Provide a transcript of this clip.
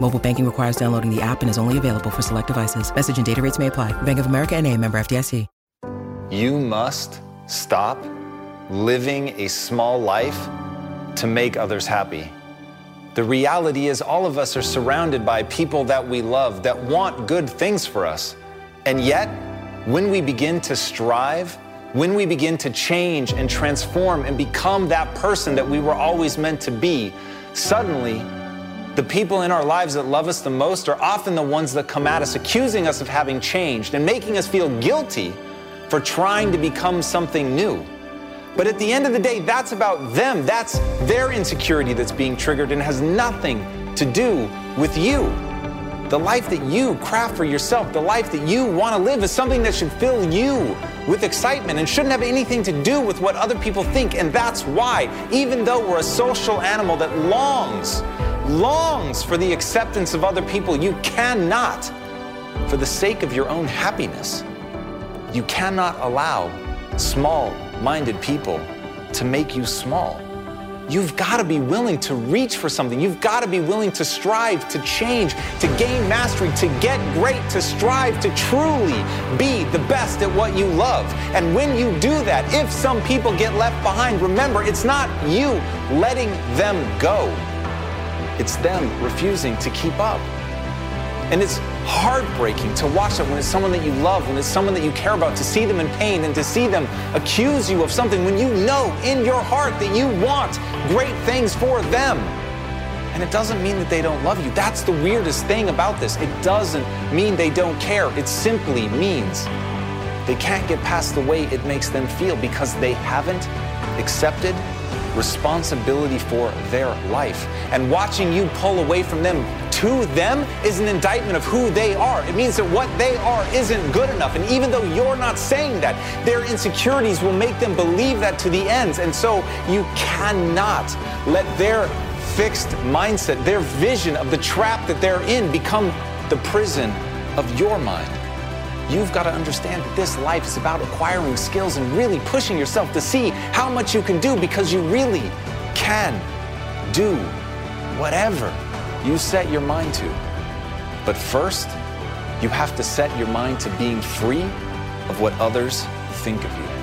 Mobile banking requires downloading the app and is only available for select devices. Message and data rates may apply. Bank of America and a member FDIC. You must stop living a small life to make others happy. The reality is, all of us are surrounded by people that we love that want good things for us. And yet, when we begin to strive, when we begin to change and transform and become that person that we were always meant to be, suddenly, the people in our lives that love us the most are often the ones that come at us accusing us of having changed and making us feel guilty for trying to become something new. But at the end of the day, that's about them. That's their insecurity that's being triggered and has nothing to do with you. The life that you craft for yourself, the life that you want to live, is something that should fill you with excitement and shouldn't have anything to do with what other people think. And that's why, even though we're a social animal that longs, longs for the acceptance of other people, you cannot, for the sake of your own happiness, you cannot allow small minded people to make you small. You've got to be willing to reach for something. You've got to be willing to strive, to change, to gain mastery, to get great, to strive, to truly be the best at what you love. And when you do that, if some people get left behind, remember, it's not you letting them go, it's them refusing to keep up. And it's heartbreaking to watch that when it's someone that you love, when it's someone that you care about, to see them in pain and to see them accuse you of something when you know in your heart that you want great things for them. And it doesn't mean that they don't love you. That's the weirdest thing about this. It doesn't mean they don't care. It simply means they can't get past the way it makes them feel because they haven't accepted responsibility for their life. And watching you pull away from them to them is an indictment of who they are. It means that what they are isn't good enough. And even though you're not saying that, their insecurities will make them believe that to the ends. And so you cannot let their fixed mindset, their vision of the trap that they're in, become the prison of your mind. You've got to understand that this life is about acquiring skills and really pushing yourself to see how much you can do because you really can do whatever you set your mind to. But first, you have to set your mind to being free of what others think of you.